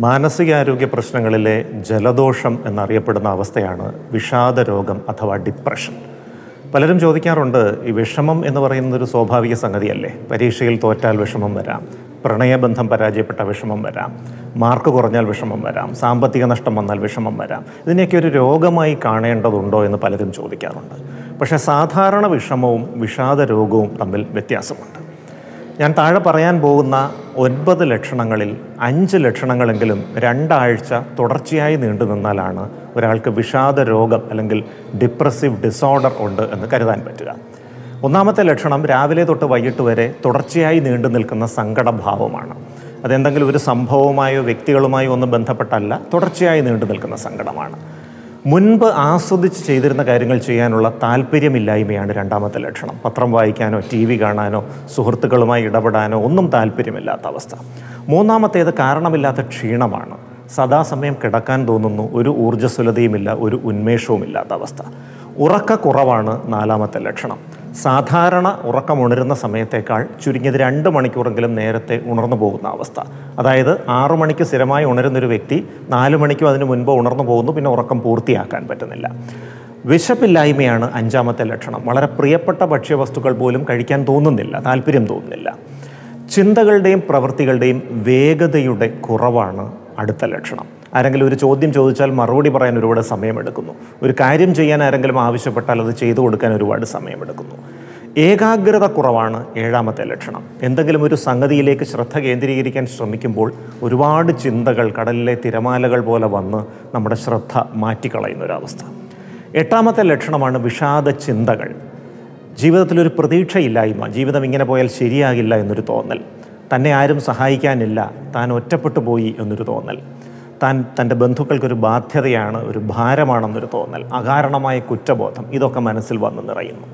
മാനസികാരോഗ്യ പ്രശ്നങ്ങളിലെ ജലദോഷം എന്നറിയപ്പെടുന്ന അവസ്ഥയാണ് വിഷാദ രോഗം അഥവാ ഡിപ്രഷൻ. പലരും ചോദിക്കാറുണ്ട് ഈ വിഷമം എന്ന് പറയുന്നത് ഒരു സ്വാഭാവിക സംഗതിയല്ലേ? പരീക്ഷയിൽ തോറ്റാൽ വിഷമം വരാം പ്രണയബന്ധം പരാജയപ്പെട്ട വിഷമം വരാം മാർക്ക് കുറഞ്ഞാൽ വിഷമം വരാം സാമ്പത്തിക നഷ്ടം വന്നാൽ വിഷമം വരാം. ഇതിനെയൊക്കെ ഒരു രോഗമായി കാണേണ്ടതുണ്ടോ എന്ന് പലരും ചോദിക്കാറുണ്ട്. പക്ഷേ സാധാരണ വിഷമവും വിഷാദ രോഗവും തമ്മിൽ വ്യത്യാസമുണ്ട്. ഞാൻ താഴെ പറയാൻ പോകുന്ന ഒൻപത് ലക്ഷണങ്ങളിൽ അഞ്ച് ലക്ഷണങ്ങളെങ്കിലും രണ്ടാഴ്ച തുടർച്ചയായി നീണ്ടു നിന്നാലാണ് ഒരാൾക്ക് വിഷാദ രോഗം അല്ലെങ്കിൽ ഡിപ്രസീവ് ഡിസോർഡർ ഉണ്ട് എന്ന് കരുതാൻ പറ്റുക. ഒന്നാമത്തെ ലക്ഷണം രാവിലെ തൊട്ട് വൈകിട്ട് വരെ തുടർച്ചയായി നീണ്ടു നിൽക്കുന്ന സങ്കടഭാവമാണ്. അതെന്തെങ്കിലും ഒരു സംഭവവുമായോ വ്യക്തികളുമായോ ഒന്നും ബന്ധപ്പെട്ടല്ല തുടർച്ചയായി നീണ്ടു നിൽക്കുന്ന സങ്കടമാണ്. മുൻപ് ആസ്വദിച്ച് ചെയ്തിരുന്ന കാര്യങ്ങൾ ചെയ്യാനുള്ള താല്പര്യമില്ലായ്മയാണ് രണ്ടാമത്തെ ലക്ഷണം. പത്രം വായിക്കാനോ ടി വി കാണാനോ സുഹൃത്തുക്കളുമായി ഇടപെടാനോ ഒന്നും താല്പര്യമില്ലാത്ത അവസ്ഥ. മൂന്നാമത്തേത് കാരണമില്ലാത്ത ക്ഷീണമാണ്. സദാസമയം കിടക്കാൻ തോന്നുന്നു ഒരു ഊർജസ്വലതയുമില്ല ഒരു ഉന്മേഷവുമില്ലാത്ത അവസ്ഥ. ഉറക്കക്കുറവാണ് നാലാമത്തെ ലക്ഷണം. സാധാരണ ഉറക്കമുണരുന്ന സമയത്തേക്കാൾ ചുരുങ്ങിയത് രണ്ട് മണിക്കൂറെങ്കിലും നേരത്തെ ഉണർന്നു പോകുന്ന അവസ്ഥ. അതായത് ആറു മണിക്ക് സ്ഥിരമായി ഉണരുന്നൊരു വ്യക്തി നാല് മണിക്കും അതിന് മുൻപ് ഉണർന്നു പോകുന്നു പിന്നെ ഉറക്കം പൂർത്തിയാക്കാൻ പറ്റുന്നില്ല. വിശപ്പില്ലായ്മയാണ് അഞ്ചാമത്തെ ലക്ഷണം. വളരെ പ്രിയപ്പെട്ട ഭക്ഷ്യവസ്തുക്കൾ പോലും കഴിക്കാൻ തോന്നുന്നില്ല താല്പര്യം തോന്നുന്നില്ല. ചിന്തകളുടെയും പ്രവൃത്തികളുടെയും വേഗതയുടെ കുറവാണ് അടുത്ത ലക്ഷണം. ആരെങ്കിലും ഒരു ചോദ്യം ചോദിച്ചാൽ മറുപടി പറയാൻ ഒരുപാട് സമയമെടുക്കുന്നു. ഒരു കാര്യം ചെയ്യാൻ ആരെങ്കിലും ആവശ്യപ്പെട്ടാൽ അത് ചെയ്തു കൊടുക്കാൻ ഒരുപാട് സമയമെടുക്കുന്നു. ഏകാഗ്രത കുറവാണ് ഏഴാമത്തെ ലക്ഷണം. എന്തെങ്കിലും ഒരു സംഗതിയിലേക്ക് ശ്രദ്ധ കേന്ദ്രീകരിക്കാൻ ശ്രമിക്കുമ്പോൾ ഒരുപാട് ചിന്തകൾ കടലിലെ തിരമാലകൾ പോലെ വന്ന് നമ്മുടെ ശ്രദ്ധ മാറ്റിക്കളയുന്ന ഒരവസ്ഥ എട്ടാമത്തെ ലക്ഷണമാണ് വിഷാദ ചിന്തകൾ. ജീവിതത്തിലൊരു പ്രതീക്ഷയില്ലായ്മ ജീവിതം ഇങ്ങനെ പോയാൽ ശരിയാകില്ല എന്നൊരു തോന്നൽ. തന്നെ ആരും സഹായിക്കാനില്ല താൻ ഒറ്റപ്പെട്ടു പോയി എന്നൊരു തോന്നൽ. താൻ തന്റെ ബന്ധുക്കൾക്കൊരു ബാധ്യതയാണ് ഒരു ഭാരമാണെന്നൊരു തോന്നൽ അകാരണമായ കുറ്റബോധം ഇതൊക്കെ മനസ്സിൽ വന്ന് നിറയുന്നു.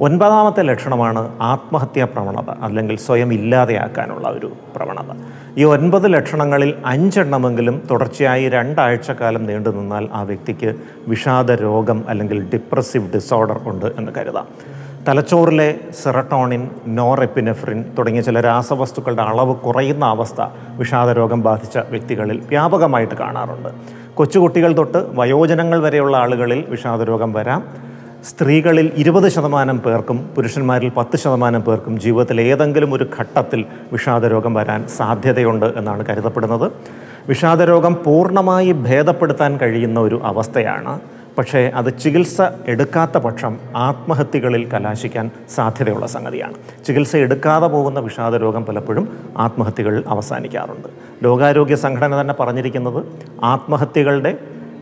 ഒൻപതാമത്തെ ലക്ഷണമാണ് ആത്മഹത്യാ പ്രവണത അല്ലെങ്കിൽ സ്വയം ഇല്ലാതെയാക്കാനുള്ള ഒരു പ്രവണത. ഈ ഒൻപത് ലക്ഷണങ്ങളിൽ അഞ്ചെണ്ണമെങ്കിലും തുടർച്ചയായി രണ്ടാഴ്ചക്കാലം നീണ്ടു നിന്നാൽ ആ വ്യക്തിക്ക് വിഷാദ രോഗം അല്ലെങ്കിൽ ഡിപ്രസീവ് ഡിസോർഡർ ഉണ്ട് എന്ന് കരുതാം. തലച്ചോറിലെ സെറട്ടോണിൻ നോറെപ്പിനെഫ്രിൻ തുടങ്ങിയ ചില രാസവസ്തുക്കളുടെ അളവ് കുറയുന്ന അവസ്ഥ വിഷാദരോഗം ബാധിച്ച വ്യക്തികളിൽ വ്യാപകമായിട്ട് കാണാറുണ്ട്. കൊച്ചുകുട്ടികൾ തൊട്ട് വയോജനങ്ങൾ വരെയുള്ള ആളുകളിൽ വിഷാദരോഗം വരാം. സ്ത്രീകളിൽ ഇരുപത് ശതമാനം പേർക്കും പുരുഷന്മാരിൽ പത്ത് ശതമാനം പേർക്കും ജീവിതത്തിൽ ഏതെങ്കിലും ഒരു ഘട്ടത്തിൽ വിഷാദരോഗം വരാൻ സാധ്യതയുണ്ട് എന്നാണ് കരുതപ്പെടുന്നത്. വിഷാദരോഗം പൂർണമായി ഭേദപ്പെടുത്താൻ കഴിയുന്ന ഒരു അവസ്ഥയാണ്. പക്ഷേ അത് ചികിത്സ എടുക്കാത്ത പക്ഷം ആത്മഹത്യകളിൽ കലാശിക്കാൻ സാധ്യതയുള്ള സംഗതിയാണ്. ചികിത്സ എടുക്കാതെ പോകുന്ന വിഷാദ രോഗം പലപ്പോഴും ആത്മഹത്യകളിൽ അവസാനിക്കാറുണ്ട്. ലോകാരോഗ്യ സംഘടന തന്നെ പറഞ്ഞിരിക്കുന്നത് ആത്മഹത്യകളുടെ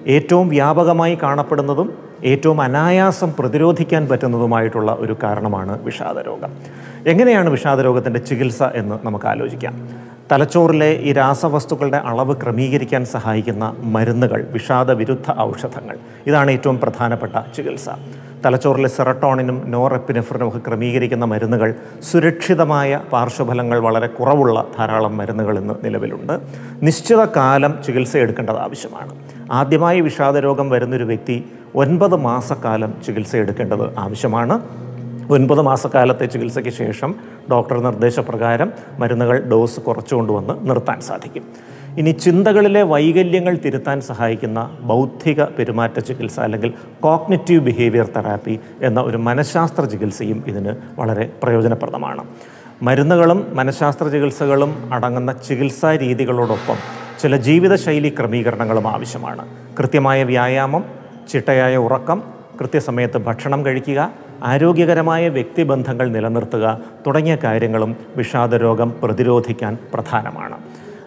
ഏറ്റവും വ്യാപകമായി കാണപ്പെടുന്നതും ഏറ്റവും അനായാസം പ്രതിരോധിക്കാൻ പറ്റുന്നതുമായിട്ടുള്ള ഒരു കാരണമാണ് വിഷാദരോഗം. എങ്ങനെയാണ് വിഷാദരോഗത്തിന്റെ ചികിത്സ എന്ന് നമുക്ക് ആലോചിക്കാം. തലച്ചോറിലെ ഈ രാസവസ്തുക്കളുടെ അളവ് ക്രമീകരിക്കാൻ സഹായിക്കുന്ന മരുന്നുകൾ വിഷാദവിരുദ്ധ ഔഷധങ്ങൾ. ഇതാണ് ഏറ്റവും പ്രധാനപ്പെട്ട ചികിത്സ. തലച്ചോറിലെ സെറട്ടോണിനും നോറെപ്പിനെഫ്രിനും ഒക്കെ ക്രമീകരിക്കുന്ന മരുന്നുകൾ സുരക്ഷിതമായ പാർശ്വഫലങ്ങൾ വളരെ കുറവുള്ള ധാരാളം മരുന്നുകൾ ഇന്ന് നിലവിലുണ്ട്. നിശ്ചിത കാലം ചികിത്സ എടുക്കേണ്ടത് ആവശ്യമാണ്. ആദ്യമായി വിഷാദരോഗം വരുന്നൊരു വ്യക്തി ഒൻപത് മാസക്കാലം ചികിത്സ എടുക്കേണ്ടത് ആവശ്യമാണ്. ഒൻപത് മാസക്കാലത്തെ ചികിത്സയ്ക്ക് ശേഷം ഡോക്ടർ നിർദ്ദേശപ്രകാരം മരുന്നുകൾ ഡോസ് കുറച്ചുകൊണ്ടുവന്ന് നിർത്താൻ സാധിക്കും. ഇനി ചിന്തകളിലെ വൈകല്യങ്ങൾ തിരുത്താൻ സഹായിക്കുന്ന ബൗദ്ധിക പെരുമാറ്റ ചികിത്സ അല്ലെങ്കിൽ കോഗ്നിറ്റീവ് ബിഹേവിയർ തെറാപ്പി എന്ന ഒരു മനഃശാസ്ത്ര ചികിത്സയും ഇതിന് വളരെ പ്രയോജനപ്രദമാണ്. മരുന്നുകളും മനഃശാസ്ത്ര ചികിത്സകളും അടങ്ങുന്ന ചികിത്സാ രീതികളോടൊപ്പം ചില ജീവിതശൈലി ക്രമീകരണങ്ങളും ആവശ്യമാണ്. കൃത്യമായ വ്യായാമം ചിട്ടയായ ഉറക്കം കൃത്യസമയത്ത് ഭക്ഷണം കഴിക്കുക ആരോഗ്യകരമായ വ്യക്തിബന്ധങ്ങൾ നിലനിർത്തുക തുടങ്ങിയ കാര്യങ്ങളും വിഷാദരോഗം പ്രതിരോധിക്കാൻ പ്രധാനമാണ്.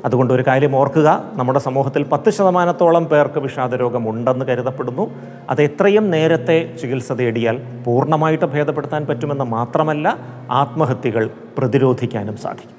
അതുകൊണ്ട് ഒരു കാര്യം ഓർക്കുക നമ്മുടെ സമൂഹത്തിൽ പത്ത് ശതമാനത്തോളം പേർക്ക് വിഷാദരോഗം ഉണ്ടെന്ന് കരുതപ്പെടുന്നു. അത് എത്രയും നേരത്തെ ചികിത്സ തേടിയാൽ പൂർണമായിട്ട് ഭേദപ്പെടുത്താൻ പറ്റുമെന്ന് മാത്രമല്ല ആത്മഹത്യകൾ പ്രതിരോധിക്കാനും സാധിക്കും.